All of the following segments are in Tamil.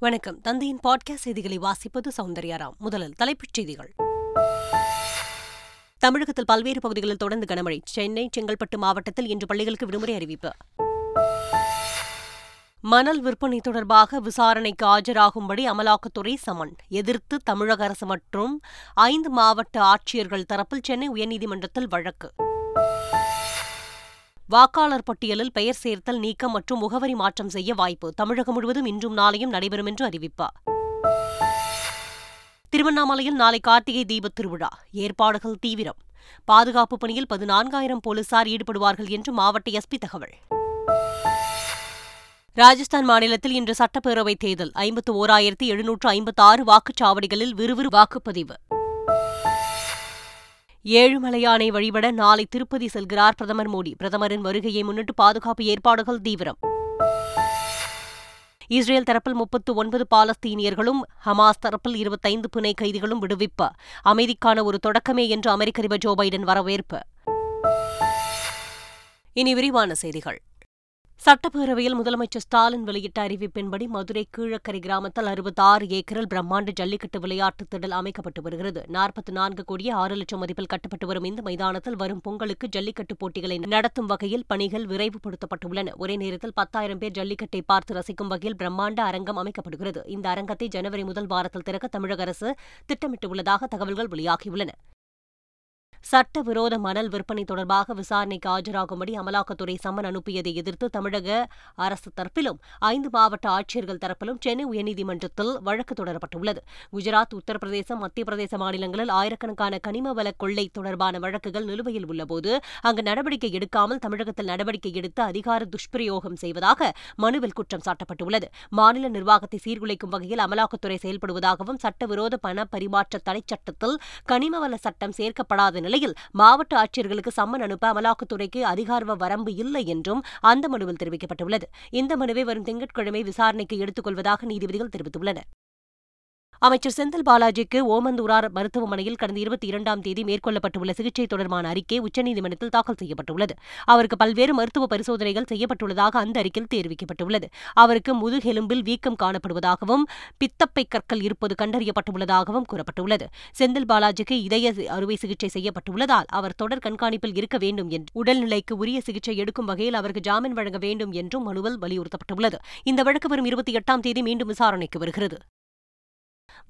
வணக்கம். தந்தையின் பாட்காஸ்ட் செய்திகளை வாசிப்பது சௌந்தர்யாராம். முதலில் தலைப்புச் செய்திகள். தமிழகத்தில் பல்வேறு பகுதிகளில் தொடர்ந்து கனமழை. சென்னை செங்கல்பட்டு மாவட்டத்தில் இன்று பள்ளிகளுக்கு விடுமுறை அறிவிப்பு. மணல் விற்பனை தொடர்பாக விசாரணைக்கு ஆஜராகும்படி அமலாக்கத்துறை சமன். எதிர்த்து தமிழக அரசு மற்றும் ஐந்து மாவட்ட ஆட்சியர்கள் தரப்பில் சென்னை உயர்நீதிமன்றத்தில் வழக்கு. வாக்காளர் பட்டியலில் பெயர் சேர்த்தல் நீக்கம் மற்றும் முகவரி மாற்றம் செய்ய வாய்ப்பு. தமிழகம் முழுவதும் இன்றும் நாளையும் நடைபெறும் என்று அறிவிப்பார் திருவண்ணாமலையில் நாளை கார்த்திகை தீபத் திருவிழா. ஏற்பாடுகள் தீவிரம். பாதுகாப்பு பணியில் பதினான்காயிரம் போலீசார் ஈடுபடுவார்கள் என்று மாவட்ட எஸ்பி தகவல். ராஜஸ்தான் மாநிலத்தில் இன்று சட்டப்பேரவைத் தேர்தல். ஐம்பத்து ஓராயிரத்தி எழுநூற்று ஐம்பத்தி ஆறு வாக்குச்சாவடிகளில் விறுவிறு வாக்குப்பதிவு. ஏழுமலையானை வழிபட நாளை திருப்பதி செல்கிறார் பிரதமர் மோடி. பிரதமரின் வருகையை முன்னிட்டு பாதுகாப்பு ஏற்பாடுகள் தீவிரம். இஸ்ரேல் தரப்பில் முப்பத்து ஒன்பது பாலஸ்தீனியர்களும் ஹமாஸ் தரப்பில் இருபத்தைந்து புனை கைதிகளும் விடுவிப்பு. அமைதிக்கான ஒரு தொடக்கமே என்று அமெரிக்க அதிபர் ஜோ பைடன் வரவேற்பு. இனி விரிவான செய்திகள். சட்டப்பேரவையில் முதலமைச்சர் ஸ்டாலின் வெளியிட்ட அறிவிப்பின்படி மதுரை கீழக்கரை கிராமத்தில் அறுபத்தி ஆறு ஏக்கரில் பிரம்மாண்ட ஜல்லிக்கட்டு விளையாட்டு திடல் அமைக்கப்பட்டு வருகிறது. நாற்பத்தி நான்கு கோடியே ஆறு லட்சம் மதிப்பில் கட்டப்பட்டு வரும் இந்த மைதானத்தில் வரும் பொங்கலுக்கு ஜல்லிக்கட்டு போட்டிகளை நடத்தும் வகையில் பணிகள் விரைவுபடுத்தப்பட்டுள்ளன. ஒரே நேரத்தில் பத்தாயிரம் பேர் ஜல்லிக்கட்டை பார்த்து ரசிக்கும் வகையில் பிரம்மாண்ட அரங்கம் அமைக்கப்படுகிறது. இந்த அரங்கத்தை ஜனவரி முதல் வாரத்தில் திறக்க தமிழக அரசு திட்டமிட்டுள்ளதாக தகவல்கள் வெளியாகியுள்ளன. சட்டவிரோத மணல் விற்பனை தொடர்பாக விசாரணைக்கு ஆஜராகும்படி அமலாக்கத்துறை சம்மன் அனுப்பியதை எதிர்த்து தமிழக அரசு தரப்பிலும் ஐந்து மாவட்ட ஆட்சியர்கள் தரப்பிலும் சென்னை உயர்நீதிமன்றத்தில் வழக்கு தொடரப்பட்டுள்ளது. குஜராத் உத்தரப்பிரதேசம் மத்திய பிரதேச மாநிலங்களில் ஆயிரக்கணக்கான கனிம வள கொள்ளை தொடர்பான வழக்குகள் நிலுவையில் உள்ளபோது அங்கு நடவடிக்கை எடுக்காமல் தமிழகத்தில் நடவடிக்கை எடுத்து அதிகார துஷ்பிரயோகம் செய்வதாக மனுவில் குற்றம் சாட்டப்பட்டுள்ளது. மாநில நிர்வாகத்தை சீர்குலைக்கும் வகையில் அமலாக்கத்துறை செயல்படுவதாகவும் சட்டவிரோத பண பரிமாற்ற தடை சட்டத்தில் கனிமவள சட்டம் சேர்க்கப்படாத நிலையில் மாவட்ட ஆட்சியர்களுக்கு சம்மன் அனுப்ப அமலாக்கத்துறைக்கு அதிகார வரம்பு இல்லை என்றும் அந்த மனுவில் தெரிவிக்கப்பட்டுள்ளது. இந்த மனுவை வரும் திங்கட்கிழமை விசாரணைக்கு எடுத்துக் கொள்வதாக நீதிபதிகள் தெரிவித்துள்ளனர். அமைச்சர் செந்தில் பாலாஜிக்கு ஓமந்தூரார் மருத்துவமனையில் கடந்த இருபத்தி இரண்டாம் தேதி மேற்கொள்ளப்பட்டுள்ள சிகிச்சை தொடர்பான அறிக்கை உச்சநீதிமன்றத்தில் தாக்கல் செய்யப்பட்டுள்ளது. அவருக்கு பல்வேறு மருத்துவ பரிசோதனைகள் செய்யப்பட்டுள்ளதாக அந்த அறிக்கையில் தெரிவிக்கப்பட்டுள்ளது. அவருக்கு முதுகெலும்பில் வீக்கம் காணப்படுவதாகவும் பித்தப்பை கற்கள் இருப்பது கண்டறியப்பட்டுள்ளதாகவும் கூறப்பட்டுள்ளது. செந்தில் பாலாஜிக்கு இதய அறுவை சிகிச்சை செய்யப்பட்டுள்ளதால் அவர் தொடர் கண்காணிப்பில் இருக்க வேண்டும் என்று உடல்நிலைக்கு உரிய சிகிச்சை எடுக்கும் வகையில் அவருக்கு ஜாமீன் வழங்க வேண்டும் என்றும் மனுவில் வலியுறுத்தப்பட்டுள்ளது. இந்த வழக்கு வரும் இருபத்தி எட்டாம் தேதி மீண்டும் விசாரணைக்கு வருகிறது.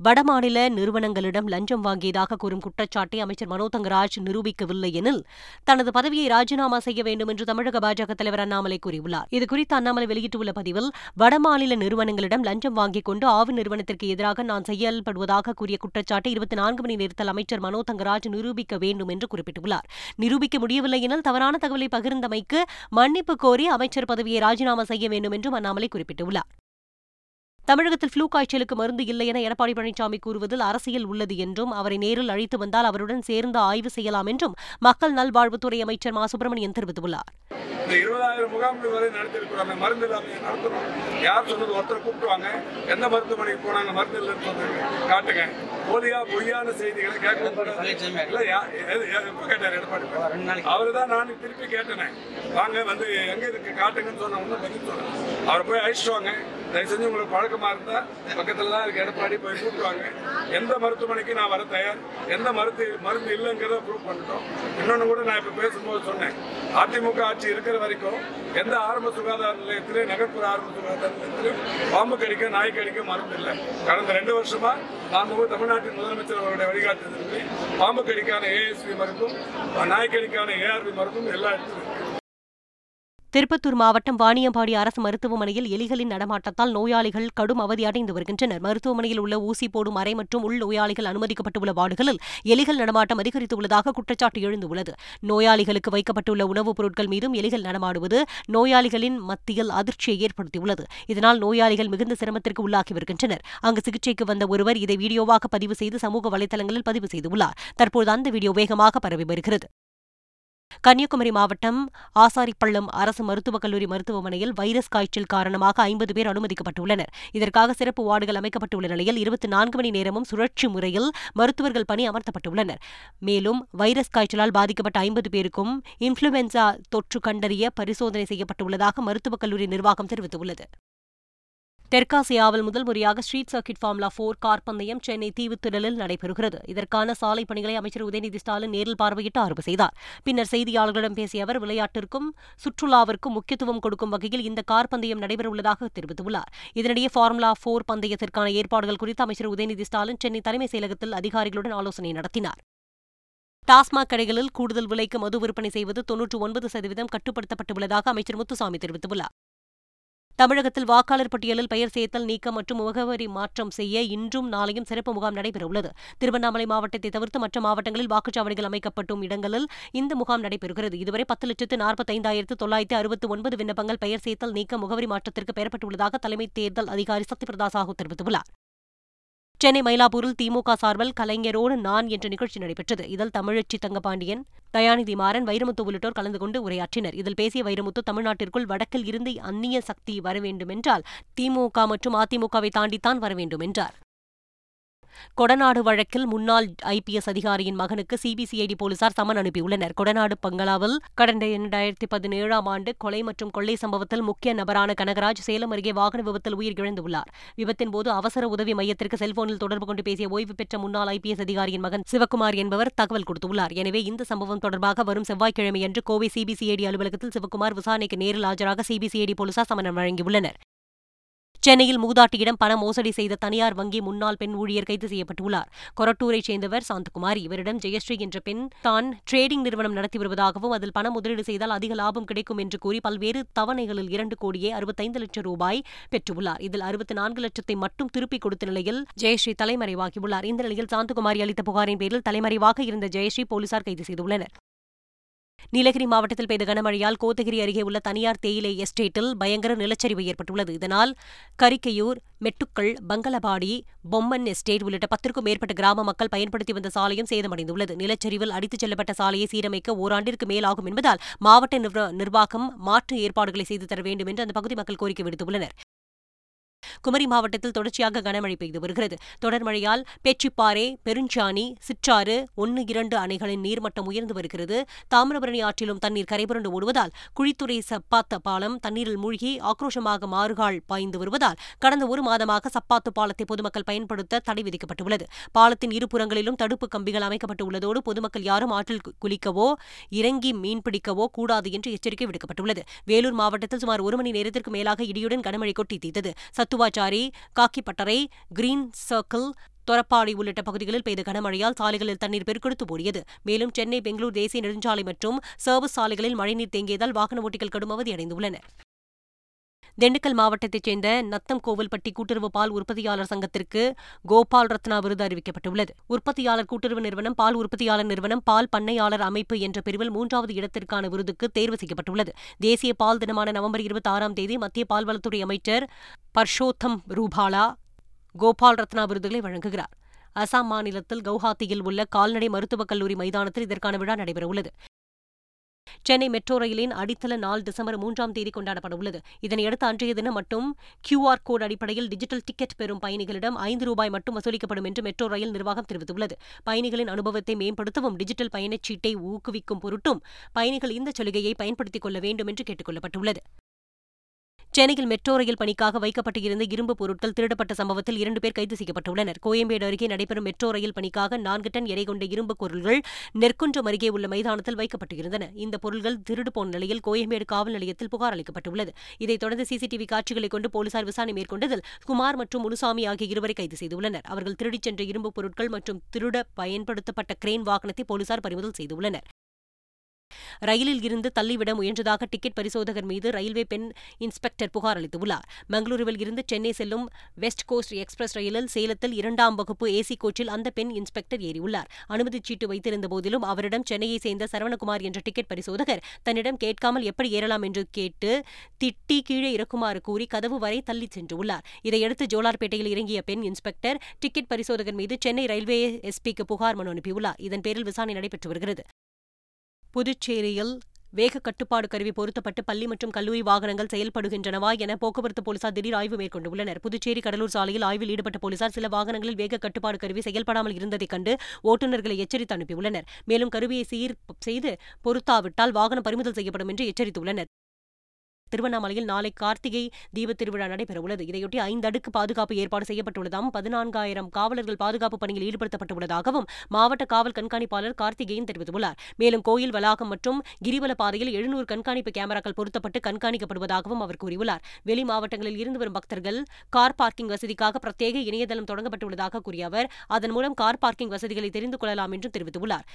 வடமாநில நிறுவனங்களிடம் லஞ்சம் வாங்கியதாக கூறும் குற்றச்சாட்டை அமைச்சர் மனோ தங்கராஜ் நிரூபிக்கவில்லை எனில் தனது பதவியை ராஜினாமா செய்ய வேண்டும் என்று தமிழக பாஜக தலைவர் அண்ணாமலை கூறியுள்ளார். இதுகுறித்து அண்ணாமலை வெளியிட்டுள்ள பதிவில் வடமாநில நிறுவனங்களிடம் லஞ்சம் வாங்கிக் கொண்டு ஆவு நிறுவனத்திற்கு எதிராக நான் செயல்படுவதாக கூறிய குற்றச்சாட்டை இருபத்தி நான்கு மணி நேரத்தில் அமைச்சர் மனோ தங்கராஜ் நிரூபிக்க வேண்டும் என்று குறிப்பிட்டுள்ளார். நிரூபிக்க முடியவில்லை எனில் தவறான தகவலை பகிர்ந்தமைக்கு மன்னிப்பு கோரி அமைச்சர் பதவியை ராஜினாமா செய்ய வேண்டும் என்றும் அண்ணாமலை குறிப்பிட்டுள்ளார். தமிழகத்தில் ஃப்ளூ காய்ச்சலுக்கு மருந்து இல்லை என எடப்பாடி பழனிசாமி கூறுவதில் அரசியல் உள்ளது என்றும் அவரை நேரில் அழைத்து வந்தால் அவருடன் சேர்ந்து ஆய்வு செய்யலாம் என்றும் மக்கள் நல்வாழ்வுத்துறை அமைச்சர் மா. சுப்பிரமணியன் தெரிவித்துள்ளார். இந்த இருபதாயிரம் முகாம்கள் வரை நடத்திருக்கிறாங்க மருந்து இல்லாமல் நடத்தணும் யார் சொன்னது? ஒருத்தர் கூப்பிட்டுவாங்க. எந்த மருத்துவமனைக்கு போனாங்க? மருந்து இல்லைன்னு சொன்னாங்க காட்டுங்க. போலியா பொய்யான செய்திகளை கேட்க கேட்டார்? எடப்பாடி. அவரு தான் நான் திருப்பி கேட்டேனே வாங்க வந்து எங்க இருக்கு? காட்டுங்கன்னு சொன்ன ஒன்றும் பதில் சொன்னேன் அவரை போய் அழைச்சிட்டு வாங்க தயவு செஞ்சு உங்களுக்கு பழக்கமா இருந்தா பக்கத்துல தான் இருக்கு. எடப்பாடி போய் கூப்பிட்டுவாங்க. எந்த மருத்துவமனைக்கு நான் வர தயார்? எந்த மருந்து மருந்து இல்லைங்கிறத ப்ரூவ் பண்ணிட்டோம். இன்னொன்று கூட நான் இப்போ பேசும்போது சொன்னேன். அதிமுக ஆட்சி இருக்கிற வரைக்கும் எந்த ஆரம்ப சுகாதார நிலையத்திலும் நகர்ப்புற ஆரம்ப சுகாதார நிலையத்திலும் பாம்பு கடிக்க நாய் கடிக்க மருந்து இல்லை கடந்த ரெண்டு வருஷமா நாங்கள் தமிழ்நாட்டின் முதலமைச்சர் அவருடைய வழிகாட்டுதலுக்கு பாம்பு கடிக்கான ஏஎஸ்பி மருந்தும் நாய் கடிக்கான ஏஆர்பி மருந்தும் எல்லா இடத்துலையும் இருக்கு. திருப்பத்தூர் மாவட்டம் வாணியம்பாடி அரசு மருத்துவமனையில் எலிகளின் நடமாட்டத்தால் நோயாளிகள் கடும் அவதி அடைந்து வருகின்றனர். மருத்துவமனையில் உள்ள ஊசி போடும் அறை மற்றும் உள் நோயாளிகள் அனுமதிக்கப்பட்டுள்ள வார்டுகளில் எலிகள் நடமாட்டம் அதிகரித்துள்ளதாக குற்றச்சாட்டு எழுந்துள்ளது. நோயாளிகளுக்கு வைக்கப்பட்டுள்ள உணவுப் பொருட்கள் மீதும் எலிகள் நடமாடுவது நோயாளிகளின் மத்தியில் அதிர்ச்சியை ஏற்படுத்தியுள்ளது. இதனால் நோயாளிகள் மிகுந்த சிரமத்திற்கு உள்ளாகி வருகின்றனர். அங்கு சிகிச்சைக்கு வந்த ஒருவர் இதை வீடியோவாக பதிவு செய்து சமூக வலைதளங்களில் பதிவு செய்துள்ளார். தற்போது அந்த வீடியோ வேகமாக பரவி வருகிறது. கன்னியாகுமரி மாவட்டம் ஆசாரிப்பள்ளம் அரசு மருத்துவக் கல்லூரி மருத்துவமனையில் வைரஸ் காய்ச்சல் காரணமாக ஐம்பது பேர் அனுமதிக்கப்பட்டுள்ளனர். இதற்காக சிறப்பு வார்டுகள் அமைக்கப்பட்டுள்ள நிலையில் இருபத்தி நான்கு மணி நேரமும் சுழற்சி முறையில் மருத்துவர்கள் பணி அமர்த்தப்பட்டுள்ளனர். மேலும் வைரஸ் காய்ச்சலால் பாதிக்கப்பட்ட ஐம்பது பேருக்கும் இன்ஃபுளுவென்சா தொற்று கண்டறிய பரிசோதனை செய்யப்பட்டுள்ளதாக மருத்துவக் கல்லூரி நிர்வாகம் தெரிவித்துள்ளது. தெற்காசியாவில் முதல் முறையாக street circuit formula four car பந்தயம் சென்னை தீவுத்திடலில் நடைபெறுகிறது. இதற்கான சாலை பணிகளை அமைச்சர் உதயநிதி ஸ்டாலின் நேரில் பார்வையிட்டு ஆய்வு செய்தார். பின்னர் செய்தியாளர்களிடம் பேசிய அவர் விளையாட்டிற்கும் சுற்றுலாவிற்கும் முக்கியத்துவம் கொடுக்கும் வகையில் இந்த கார் பந்தயம் நடைபெறவுள்ளதாக தெரிவித்துள்ளார். இதனிடையே ஃபார்முலா போர் பந்தயத்திற்கான ஏற்பாடுகள் குறித்து அமைச்சர் உதயநிதி ஸ்டாலின் சென்னை தலைமைச் செயலகத்தில் அதிகாரிகளுடன் ஆலோசனை நடத்தினார். டாஸ்மாக் கடைகளில் கூடுதல் விலைக்கு மது விற்பனை செய்வது தொன்னூற்று ஒன்பது சதவீதம் கட்டுப்படுத்தப்பட்டுள்ளதாக அமைச்சர் முத்துசாமி தெரிவித்துள்ளார். தமிழகத்தில் வாக்காளர் பட்டியலில் பெயர் சேர்த்தல் நீக்கம் மற்றும் முகவரி மாற்றம் செய்ய இன்றும் நாளையும் சிறப்பு முகாம் நடைபெறவுள்ளது. திருவண்ணாமலை மாவட்டத்தை தவிர்த்து மற்ற மாவட்டங்களில் வாக்குச்சாவடிகள் அமைக்கப்பட்டும் இடங்களில் இந்த முகாம் நடைபெறுகிறது. இதுவரை பத்து லட்சத்து நாற்பத்தைந்தாயிரத்து தொள்ளாயிரத்து அறுபத்து ஒன்பது விண்ணப்பங்கள் பெயர் சேர்த்தல் நீக்க முகவரி மாற்றத்திற்கு பெறப்பட்டுள்ளதாக தலைமை தேர்தல் அதிகாரி சத்யபிரதா சாஹூ தெரிவித்துள்ளார். சென்னை மயிலாப்பூரில் திமுக சார்பில் கலைஞரோடு நான் என்ற நிகழ்ச்சி நடைபெற்றது. இதில் தமிழச்சி தங்கபாண்டியன் தயாநிதி மாறன் வைரமுத்து உள்ளிட்டோர் கலந்து கொண்டு உரையாற்றினர். இதில் பேசிய வைரமுத்து தமிழ்நாட்டிற்குள் வடக்கில் இருந்து அந்நிய சக்தி வர வேண்டுமென்றால் திமுக மற்றும் அதிமுகவை தாண்டித்தான் வர வேண்டும் என்றார். கொடநாடு வழக்கில் முன்னாள் ஐபிஎஸ் அதிகாரியின் மகனுக்கு சிபிசிஐடி போலீசார் சமன் அனுப்பியுள்ளனர். கொடநாடு பங்களாவில் கடந்த இரண்டாயிரத்தி பதினேழாம் ஆண்டு கொலை மற்றும் கொள்ளை சம்பவத்தில் முக்கிய நபரான கனகராஜ் சேலம் அருகே வாகன விபத்தில் உயிரிழந்துள்ளார். விபத்தின் போது அவசர உதவி மையத்திற்கு செல்போனில் தொடர்பு கொண்டு பேசிய ஓய்வு பெற்ற முன்னாள் ஐபிஎஸ் அதிகாரியின் மகன் சிவக்குமார் என்பவர் தகவல் கொடுத்துள்ளார். எனவே இந்த சம்பவம் தொடர்பாக வரும் செவ்வாய்க்கிழமையன்று கோவை சிபிசிஐடி அலுவலகத்தில் சிவக்குமார் விசாரணைக்கு நேரில் ஆஜராக சிபிசிஐடி போலீசார் சமனம் வழங்கியுள்ளனர். சென்னையில் மூதாட்டியிடம் பண மோசடி செய்த தனியார் வங்கி முன்னாள் பெண் ஊழியர் கைது செய்யப்பட்டுள்ளார். கொரட்டூரைச் சேர்ந்தவர் சாந்தகுமாரி. இவரிடம் ஜெயஸ்ரீ என்ற பெண் தான் ட்ரேடிங் நிறுவனம் நடத்தி வருவதாகவும் அதில் பண முதலீடு செய்தால் அதிக லாபம் கிடைக்கும் என்று கூறி பல்வேறு தவணைகளில் இரண்டு கோடியே அறுபத்தைந்து லட்சம் ரூபாய் பெற்றுள்ளார். இதில் அறுபத்தி நான்கு லட்சத்தை மட்டும் திருப்பிக் கொடுத்த நிலையில் ஜெயஸ்ரீ தலைமறைவாகியுள்ளார். இந்த நிலையில் சாந்தகுமாரி அளித்த புகாரின் பேரில் தலைமறைவாக இருந்த ஜெயஸ்ரீ போலீசார் கைது செய்துள்ளனர். நீலகிரி மாவட்டத்தில் பெய்த கனமழையால் கோத்தகிரி அருகே உள்ள தனியார் தேயிலை எஸ்டேட்டில் பயங்கர நிலச்சரிவு ஏற்பட்டுள்ளது. இதனால் கரிக்கையூர் மெட்டுக்கள் பங்களபாடி பொம்மன் எஸ்டேட் உள்ளிட்ட பத்திற்கும் மேற்பட்ட கிராம மக்கள் பயன்படுத்தி வந்த சாலையும் சேதமடைந்துள்ளது. நிலச்சரிவில் அடித்துச் செல்லப்பட்ட சாலையை சீரமைக்க ஓராண்டிற்கு மேலாகும் என்பதால் மாவட்ட நிர்வாகம் மாற்று ஏற்பாடுகளை செய்து தர வேண்டும் என்று அந்த பகுதி மக்கள் கோரிக்கை விடுத்துள்ளனர். குமரி மாவட்டத்தில் தொடர்ச்சியாக கனமழை பெய்து வருகிறது. தொடர் மழையால் பேச்சிப்பாறை பெருஞ்சாணி சிற்றாறு ஒன்று இரண்டு அணைகளின் நீர்மட்டம் உயர்ந்து வருகிறது. தாமிரபரணி ஆற்றிலும் தண்ணீர் கரைபுரண்டு ஓடுவதால் குழித்துறை சப்பாத்த பாலம் தண்ணீரில் மூழ்கி ஆக்ரோஷமாக மாறுகால் பாய்ந்து வருவதால் கடந்த ஒரு மாதமாக சப்பாத்து பாலத்தை பொதுமக்கள் பயன்படுத்த தடை விதிக்கப்பட்டுள்ளது. பாலத்தின் இருபுறங்களிலும் தடுப்பு கம்பிகள் அமைக்கப்பட்டு உள்ளதோடு பொதுமக்கள் யாரும் ஆற்றில் குளிக்கவோ இறங்கி மீன்பிடிக்கவோ கூடாது என்று எச்சரிக்கை விடுக்கப்பட்டுள்ளது. வேலூர் மாவட்டத்தில் சுமார் ஒரு மணி நேரத்திற்கு மேலாக இடியுடன் கனமழை கொட்டி தீர்த்தது. சத்துவாச்சாரி காக்கிப்பட்டறை கிரீன் சர்க்கிள் தொரப்பாடி உள்ளிட்ட பகுதிகளில் பெய்த கனமழையால் சாலைகளில் தண்ணீர் பெருக்கெடுத்து ஓடியது. மேலும் சென்னை பெங்களூர் தேசிய நெடுஞ்சாலை மற்றும் சர்வீஸ் சாலைகளில் மழைநீர் தேங்கியதால் வாகன ஓட்டிகள் கடும் அவதியடைந்துள்ளனர் திண்டுக்கல் மாவட்டத்தைச் சேர்ந்த நத்தம் கோவில்பட்டி கூட்டுறவு பால் உற்பத்தியாளர் சங்கத்திற்கு கோபால் ரத்னா விருது அறிவிக்கப்பட்டுள்ளது. உற்பத்தியாளர் கூட்டுறவு நிறுவனம் பால் உற்பத்தியாளர் நிறுவனம் பால் பண்ணையாளர் அமைப்பு என்ற பிரிவில் மூன்றாவது இடத்திற்கான விருதுக்கு தேர்வு செய்யப்பட்டுள்ளது. தேசிய பால் தினமான நவம்பர் இருபத்தி ஆறாம் தேதி மத்திய பால்வளத்துறை அமைச்சர் பர்ஷோத்தம் ரூபாலா கோபால் ரத்னா விருதுகளை வழங்குகிறார். அசாம் மாநிலத்தில் கவுஹாத்தியில் உள்ள கால்நடை மருத்துவக் கல்லூரி மைதானத்தில் இதற்கான விழா நடைபெறவுள்ளது. சென்னை மெட்ரோ ரயிலின் அடித்தள நாள் டிசம்பர் மூன்றாம் தேதி கொண்டாடப்பட உள்ளது. இதனையடுத்து அன்றைய தினம் மட்டும் கியூஆர் கோட் அடிப்படையில் டிஜிட்டல் டிக்கெட் பெறும் பயணிகளிடம் ஐந்து ரூபாய் மட்டும் வசூலிக்கப்படும் என்று மெட்ரோ ரயில் நிர்வாகம் தெரிவித்துள்ளது. பயணிகளின் அனுபவத்தை மேம்படுத்தவும் டிஜிட்டல் பயணச்சீட்டை ஊக்குவிக்கும் பொருட்டும் பயணிகள் இந்த சலுகையை பயன்படுத்திக் கொள்ள வேண்டும் என்று கேட்டுக் கொள்ளப்பட்டுள்ளது. சென்னையில் மெட்ரோ ரயில் பணிக்காக வைக்கப்பட்டிருந்த இரும்பு பொருட்கள் திருடப்பட்ட சம்பவத்தில் இரண்டு பேர் கைது செய்யப்பட்டுள்ளனர். கோயம்பேடு அருகே நடைபெறும் மெட்ரோ ரயில் பணிக்காக நான்கு டன் எடை கொண்ட இரும்பு பொருள்கள் நெற்குன்றம் அருகே உள்ள மைதானத்தில் வைக்கப்பட்டிருந்தன. இந்த பொருள்கள் திருடு போன நிலையில் கோயம்பேடு காவல் நிலையத்தில் புகார் அளிக்கப்பட்டுள்ளது. இதைத் தொடர்ந்து சிசிடிவி காட்சிகளை கொண்டு போலீசார் விசாரணை மேற்கொண்டதில் குமார் மற்றும் முனுசாமி ஆகிய இருவரை கைது செய்துள்ளனர். அவர்கள் திருடிச் சென்ற இரும்பு பொருட்கள் மற்றும் திருட பயன்படுத்தப்பட்ட கிரேன் வாகனத்தை போலீசார் பறிமுதல் செய்துள்ளனர். ரயிலில் இருந்து தள்ளிவிட முயன்றதாக டிக்கெட் பரிசோதகர் மீது ரயில்வே பெண் இன்ஸ்பெக்டர் புகார் அளித்துள்ளார். மங்களூருவில் இருந்து சென்னை செல்லும் வெஸ்ட் கோஸ்ட் எக்ஸ்பிரஸ் ரயிலில் சேலத்தில் இரண்டாம் வகுப்பு ஏசி கோச்சில் அந்த பெண் இன்ஸ்பெக்டர் ஏறியுள்ளார். அனுமதிச் சீட்டு வைத்திருந்த போதிலும் அவரிடம் சென்னையைச் சேர்ந்த சரவணகுமார் என்ற டிக்கெட் பரிசோதகர் தன்னிடம் கேட்காமல் எப்படி ஏறலாம் என்று கேட்டு திட்டி கீழே இறக்குமாறு கூறி கதவு வரை தள்ளிச் சென்றுள்ளார். இதையடுத்து ஜோலார்பேட்டையில் இறங்கிய பெண் இன்ஸ்பெக்டர் டிக்கெட் பரிசோதகர் மீது சென்னை ரயில்வே எஸ்பிக்கு புகார் மனு அனுப்பியுள்ளார். இதன் பேரில் விசாரணை நடைபெற்று வருகிறது. புதுச்சேரியில் வேக கட்டுப்பாடு கருவி பொருத்தப்பட்டு பள்ளி மற்றும் கல்லூரி வாகனங்கள் செயல்படுகின்றனவா என போக்குவரத்து போலீசார் திடீர் ஆய்வு மேற்கொண்டுள்ளனர். புதுச்சேரி கடலூர் சாலையில் ஆய்வில் ஈடுபட்ட போலீசார் சில வாகனங்களில் வேக கட்டுப்பாடு கருவி செயல்படாமல் இருந்ததைக் கண்டு ஓட்டுநர்களை எச்சரித்து அனுப்பியுள்ளனர். மேலும் கருவியை சீர் செய்து பொருத்தாவிட்டால் வாகனம் பறிமுதல் செய்யப்படும் என்று எச்சரித்துள்ளனர். திருவண்ணாமலையில் நாளை கார்த்திகை தீபத் திருவிழா நடைபெறவுள்ளது. இதையொட்டி ஐந்து அடுக்கு பாதுகாப்பு ஏற்பாடு செய்யப்பட்டுள்ளதாகவும் பதினான்காயிரம் காவலர்கள் பாதுகாப்பு பணியில் ஈடுபடுத்தப்பட்டுள்ளதாகவும் மாவட்ட காவல் கண்காணிப்பாளர் கார்த்திகேயன் தெரிவித்துள்ளார். மேலும் கோயில் வளாகம் மற்றும் கிரிவல பாதையில் எழுநூறு கண்காணிப்பு கேமராக்கள் பொருத்தப்பட்டு கண்காணிக்கப்படுவதாகவும் அவர் கூறியுள்ளார். வெளி மாவட்டங்களில் இருந்து வரும் பக்தர்கள் கார் பார்க்கிங் வசதிக்காக பிரத்யேக இணையதளம் தொடங்கப்பட்டுள்ளதாக கூறிய அவர் அதன் மூலம் கார் பார்க்கிங் வசதிகளை தெரிந்து கொள்ளலாம் என்றும் தெரிவித்துள்ளார்.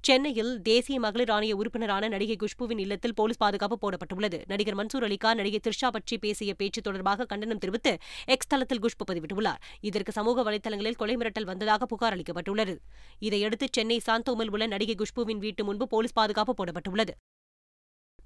சென்னையில் தேசிய மகளிர் ஆணைய உறுப்பினரான நடிகை குஷ்புவின் இல்லத்தில் போலீஸ் பாதுகாப்பு போடப்பட்டுள்ளது. நடிகர் மன்சூர் அலிகான் நடிகை திரிஷா பற்றி பேசிய பேச்சு தொடர்பாக கண்டனம் தெரிவித்து எக்ஸ் தளத்தில் குஷ்பு பதிவிட்டுள்ளார். இதற்கு சமூக வலைதளங்களில் கொலை மிரட்டல் வந்ததாக புகார் அளிக்கப்பட்டுள்ளது. இதையடுத்து சென்னை சாந்தோமில் உள்ள நடிகை குஷ்புவின் வீட்டு முன்பு போலீஸ் பாதுகாப்பு போடப்பட்டுள்ளது.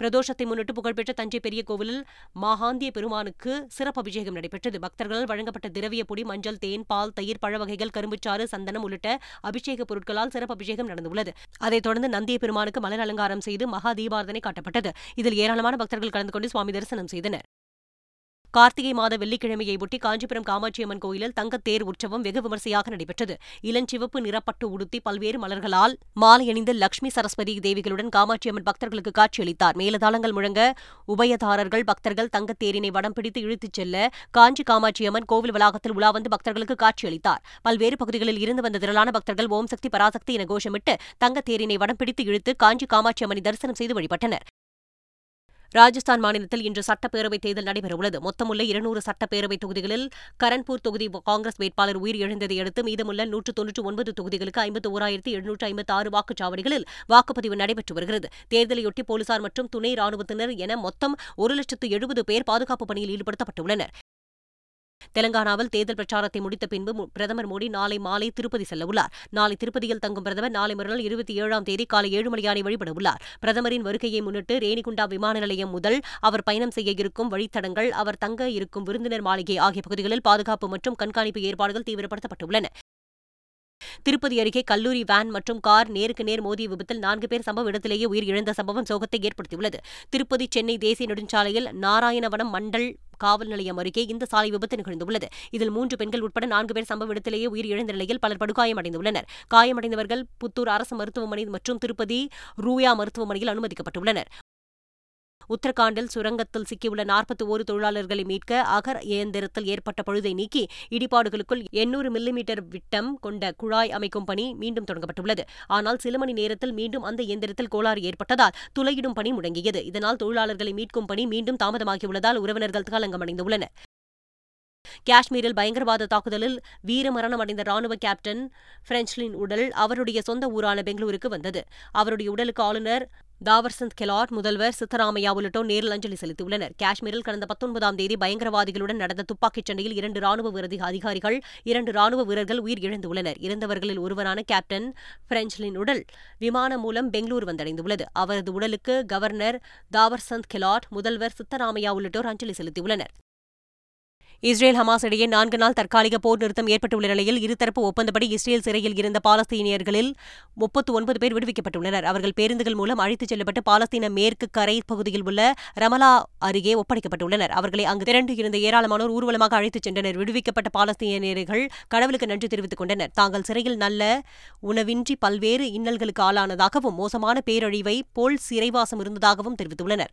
பிரதோஷத்தை முன்னிட்டு புகழ்பெற்ற தஞ்சை பெரிய கோவிலில் மாகாந்திய பெருமானுக்கு சிறப்பு அபிஷேகம் நடைபெற்றது. பக்தர்களால் வழங்கப்பட்ட திரவிய பொடி மஞ்சள் தேன் பால் தயிர் பழ வகைகள் கரும்புச்சாறு சந்தனம் உள்ளிட்ட அபிஷேக பொருட்களால் சிறப்பு அபிஷேகம் நடந்துள்ளது. அதைத் தொடர்ந்து நந்திய பெருமானுக்கு மலர் அலங்காரம் செய்து மகா தீபாரதனை காட்டப்பட்டது. இதில் ஏராளமான பக்தர்கள் கலந்து கொண்டு சுவாமி தரிசனம் செய்தனர். கார்த்திகை மாத வெள்ளிக்கிழமையை ஒட்டி காஞ்சிபுரம் காமாட்சியம்மன் கோயிலில் தங்கத்தேர் உற்சவம் வெகு விமர்சையாக நடைபெற்றது. இளஞ்சிவப்பு நிறப்பட்டு உடுத்தி பல்வேறு மலர்களால் மாலை அணிந்த லட்சுமி சரஸ்வதி தேவிகளுடன் காமாட்சியம்மன் பக்தர்களுக்கு காட்சியளித்தார். மேலதாளங்கள் முழங்க உபயதாரர்கள் பக்தர்கள் தங்கத்தேரினை வடம் பிடித்து இழுத்துச் செல்ல காஞ்சி காமாட்சியம்மன் கோவில் வளாகத்தில் உலா வந்து பக்தர்களுக்கு காட்சியளித்தார். பல்வேறு பகுதிகளில் இருந்து வந்த திரளான பக்தர்கள் ஓம் சக்தி பராசக்தி என கோஷமிட்டு தங்கத்தேரினை வடம் பிடித்து இழுத்து காஞ்சி காமாட்சியம்மனை தரிசனம் செய்து வழிபட்டனர். ராஜஸ்தான் மாநிலத்தில் இன்று சட்டப்பேரவைத் தேர்தல் நடைபெறவுள்ளது. மொத்தமுள்ள இருநூறு சட்டப்பேரவைத் தொகுதிகளில் கரன்பூர் தொகுதி காங்கிரஸ் வேட்பாளர் உயிரிழந்ததை அடுத்து மீதமுள்ள நூற்று தொன்னூற்று ஒன்பது தொகுதிகளுக்கு ஐம்பத்து ஓராயிரத்தி எழுநூற்று ஐம்பத்தி ஆறு வாக்குச்சாவடிகளில் வாக்குப்பதிவு நடைபெற்று வருகிறது. தேர்தலையொட்டி போலீசார் மற்றும் துணை ராணுவத்தினர் என மொத்தம் ஒரு லட்சத்து எழுபது பேர் பாதுகாப்பு பணியில் ஈடுபடுத்தப்பட்டுள்ளனர். தெலங்கானாவில் தேர்தல் பிரச்சாரத்தை முடித்த பின்பு பிரதமர் மோடி நாளை மாலை திருப்பதி செல்லவுள்ளார். நாளை திருப்பதியில் தங்கும் பிரதமர் நாளை மறுநாள் இருபத்தி ஏழாம் தேதி காலை ஏழு மணியானை வழிபடவுள்ளார் பிரதமரின் வருகையை முன்னிட்டு ரேணிகுண்டா விமான நிலையம் முதல் அவர் பயணம் செய்ய இருக்கும் வழித்தடங்கள் அவர் தங்க இருக்கும் விருந்தினர் மாளிகை ஆகிய பகுதிகளில் பாதுகாப்பு மற்றும் கண்காணிப்பு ஏற்பாடுகள் தீவிரப்படுத்தப்பட்டுள்ளன. திருப்பதி அருகே கல்லூரி வேன் மற்றும் கார் நேருக்கு நேர் மோதிய விபத்தில் நான்கு பேர் சம்பவ இடத்திலேயே உயிரிழந்த சம்பவம் சோகத்தை ஏற்படுத்தியுள்ளது. திருப்பதி சென்னை தேசிய நெடுஞ்சாலையில் நாராயணவனம் மண்டல் காவல் நிலையம் அருகே இந்த சாலை விபத்து நிகழ்ந்துள்ளது. இதில் மூன்று பெண்கள் உட்பட நான்கு பேர் சம்பவ இடத்திலேயே உயிரிழந்த நிலையில் பலர் படுகாயமடைந்துள்ளனர் காயமடைந்தவர்கள் புத்தூர் அரசு மருத்துவமனை மற்றும் திருப்பதி ரூயா மருத்துவமனையில் அனுமதிக்கப்பட்டுள்ளனர். உத்தரகாண்டில் சுரங்கத்தில் சிக்கியுள்ள நாற்பத்தி ஒரு தொழிலாளர்களை மீட்க அகர் இயந்திரத்தில் ஏற்பட்ட பழுதை நீக்கி இடிபாடுகளுக்குள் எண்ணூறு மில்லிமீட்டர் விட்டம் கொண்ட குழாய் அமைக்கும் பணி மீண்டும் தொடங்கப்பட்டுள்ளது. ஆனால் சில மணி நேரத்தில் மீண்டும் அந்த இயந்திரத்தில் கோளாறு ஏற்பட்டதால் துளையிடும் பணி முடங்கியது. இதனால் தொழிலாளர்களை மீட்கும் பணி மீண்டும் தாமதமாகியுள்ளதால் உறவினர்கள் கலங்கமடைந்துள்ளனர் காஷ்மீரில் பயங்கரவாத தாக்குதலில் வீரமரணம் அடைந்த ராணுவ கேப்டன் பிரெஞ்ச்லின் உடல் அவருடைய சொந்த ஊரான பெங்களூருக்கு வந்தது. அவருடைய உடலுக்கு ஆளுநர் தாவர்சந்த் கெலாட் முதல்வர் சித்தராமையா உள்ளிட்டோர் நேரில் அஞ்சலி செலுத்தியுள்ளனர். காஷ்மீரில் கடந்த பத்தொன்பதாம் தேதி பயங்கரவாதிகளுடன் நடந்த துப்பாக்கிச் சண்டையில் இரண்டு ராணுவ விரதி அதிகாரிகள் இரண்டு ராணுவ வீரர்கள் உயிர் இழந்துள்ளனர் இறந்தவர்களில் ஒருவரான கேப்டன் பிரெஞ்சலின் உடல் விமானம் மூலம் பெங்களூரு வந்தடைந்துள்ளது. அவரது உடலுக்கு கவர்னர் தாவர்சந்த் கெலாட் முதல்வர் சித்தராமையா உள்ளிட்டோர் அஞ்சலி செலுத்தியுள்ளனர். இஸ்ரேல் ஹமாஸ் இடையே நான்கு நாள் தற்காலிக போர் நிறுத்தம் ஏற்பட்டுள்ள நிலையில் இருதரப்பு ஒப்பந்தப்படி இஸ்ரேல் சிறையில் இருந்த பாலஸ்தீனியர்களில் முப்பத்து ஒன்பது பேர் விடுவிக்கப்பட்டுள்ளனர். அவர்கள் பேருந்துகள் மூலம் அழைத்துச் செல்லப்பட்டு பாலஸ்தீன மேற்கு கரை பகுதியில் உள்ள ரமலா அருகே ஒப்படைக்கப்பட்டுள்ளனர். அவர்களை அங்கு திரண்டு இருந்த ஏராளமானோர் ஊர்வலமாக அழைத்துச் சென்றனர். விடுவிக்கப்பட்ட பாலஸ்தீனியர்கள் கடவுளுக்கு நன்றி தெரிவித்துக் கொண்டனர். தாங்கள் சிறையில் நல்ல உணவின்றி பல்வேறு இன்னல்களுக்கு ஆளானதாகவும் மோசமான பேரழிவை போல் சிறைவாசம் இருந்ததாகவும் தெரிவித்துள்ளனர்.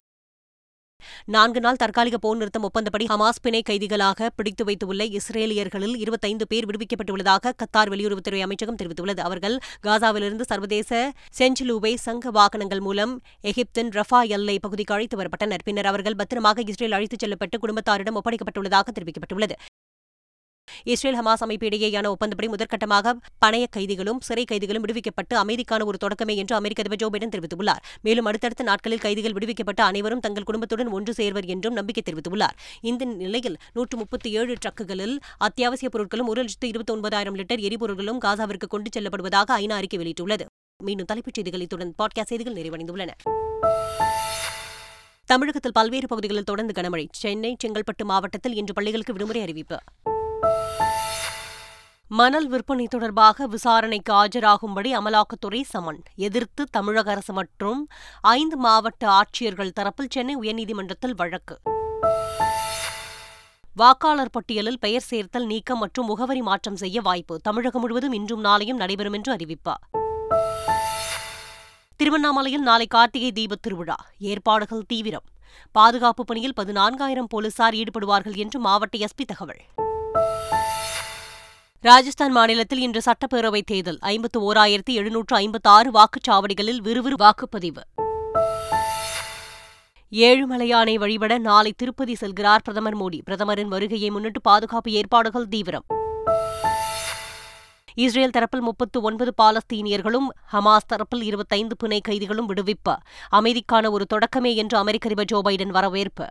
நான்கு நாள் தற்காலிக போர் நிறுத்தம் ஒப்பந்தப்படி ஹமாஸ் பிணை கைதிகளாக பிடித்து வைத்துள்ள இஸ்ரேலியர்களில் இருபத்தைந்து பேர் விடுவிக்கப்பட்டுள்ளதாக கத்தார் வெளியுறவுத்துறை அமைச்சகம் தெரிவித்துள்ளது. அவர்கள் காசாவிலிருந்து சர்வதேச செஞ்சிலூவை சங்க வாகனங்கள் மூலம் எகிப்தின் ரஃபா எல்லை பகுதிக்கு அழைத்து வரப்பட்டனர். பின்னர் அவர்கள் பத்திரமாக இஸ்ரேல் அழைத்துச் செல்லப்பட்டு குடும்பத்தாரிடம் ஒப்படைக்கப்பட்டுள்ளதாக தெரிவிக்கப்பட்டுள்ளது. இஸ்ரேல் ஹமாஸ் அமைப்பு இடையேயான ஒப்பந்தப்படி முதற்கட்டமாக பணைய கைதிகளும் சிறை கைதிகளும் விடுவிக்கப்பட்டு அமைதிக்கான ஒரு தொடக்கமே என்று அமெரிக்க அதிபர் ஜோ பைடன் தெரிவித்துள்ளார். மேலும் அடுத்தடுத்த நாட்களில் கைதிகள் விடுவிக்கப்பட்டு அனைவரும் தங்கள் குடும்பத்துடன் ஒன்று சேர்வர் என்றும் நம்பிக்கை தெரிவித்துள்ளார். இந்த நிலையில் நூற்று முப்பத்தி ஏழு ட்ரக்குகளில் அத்தியாவசிய பொருட்களும் ஒரு லட்சத்து இருபத்தி ஒன்பதாயிரம் லிட்டர் எரிபொருட்களும் காசாவிற்கு கொண்டு செல்லப்படுவதாக ஐநா அறிக்கை வெளியிட்டுள்ளது. மீண்டும் தலைப்புச் செய்திகள் இத்துடன் பாட்காஸ்ட் செய்திகள் நிறைவடைந்துள்ளன. தமிழகத்தில் பல்வேறு பகுதிகளில் தொடர்ந்து கனமழை. சென்னை செங்கல்பட்டு மாவட்டத்தில் இன்று பள்ளிகளுக்கு விடுமுறை அறிவிப்பு. மணல் விற்பனை தொடர்பாக விசாரணைக்கு ஆஜராகும்படி அமலாக்கத்துறை சமன். எதிர்த்து தமிழக அரசு மற்றும் ஐந்து மாவட்ட ஆட்சியர்கள் தரப்பில் சென்னை உயர்நீதிமன்றத்தில் வழக்கு. வாக்காளர் பட்டியலில் பெயர் சேர்த்தல் நீக்கம் மற்றும் முகவரி மாற்றம் செய்ய வாய்ப்பு. தமிழகம் முழுவதும் இன்றும் நாளையும் நடைபெறும் என்று அறிவிப்பார் திருவண்ணாமலையில் நாளை கார்த்திகை தீபத் திருவிழா. ஏற்பாடுகள் தீவிரம். பாதுகாப்பு பணியில் பதினான்காயிரம் போலீசார் ஈடுபடுவார்கள் என்று மாவட்ட எஸ்பி தகவல். ராஜஸ்தான் மாநிலத்தில் இன்று சட்டப்பேரவைத் தேர்தல் ஐம்பத்து ஓராயிரத்தி எழுநூற்று ஐம்பத்தி ஆறு வாக்குச்சாவடிகளில் விறுவிறு வாக்குப்பதிவு. ஏழுமலையானை வழிபட நாளை திருப்பதி செல்கிறார் பிரதமர் மோடி. பிரதமரின் வருகையை முன்னிட்டு பாதுகாப்பு ஏற்பாடுகள் தீவிரம். இஸ்ரேல் தரப்பில் முப்பத்து ஒன்பது பாலஸ்தீனியர்களும் ஹமாஸ் தரப்பில் இருபத்தைந்து புனை கைதிகளும் விடுவிப்பு. அமைதிக்கான ஒரு தொடக்கமே என்று அமெரிக்க அதிபர் ஜோ பைடன் வரவேற்பு.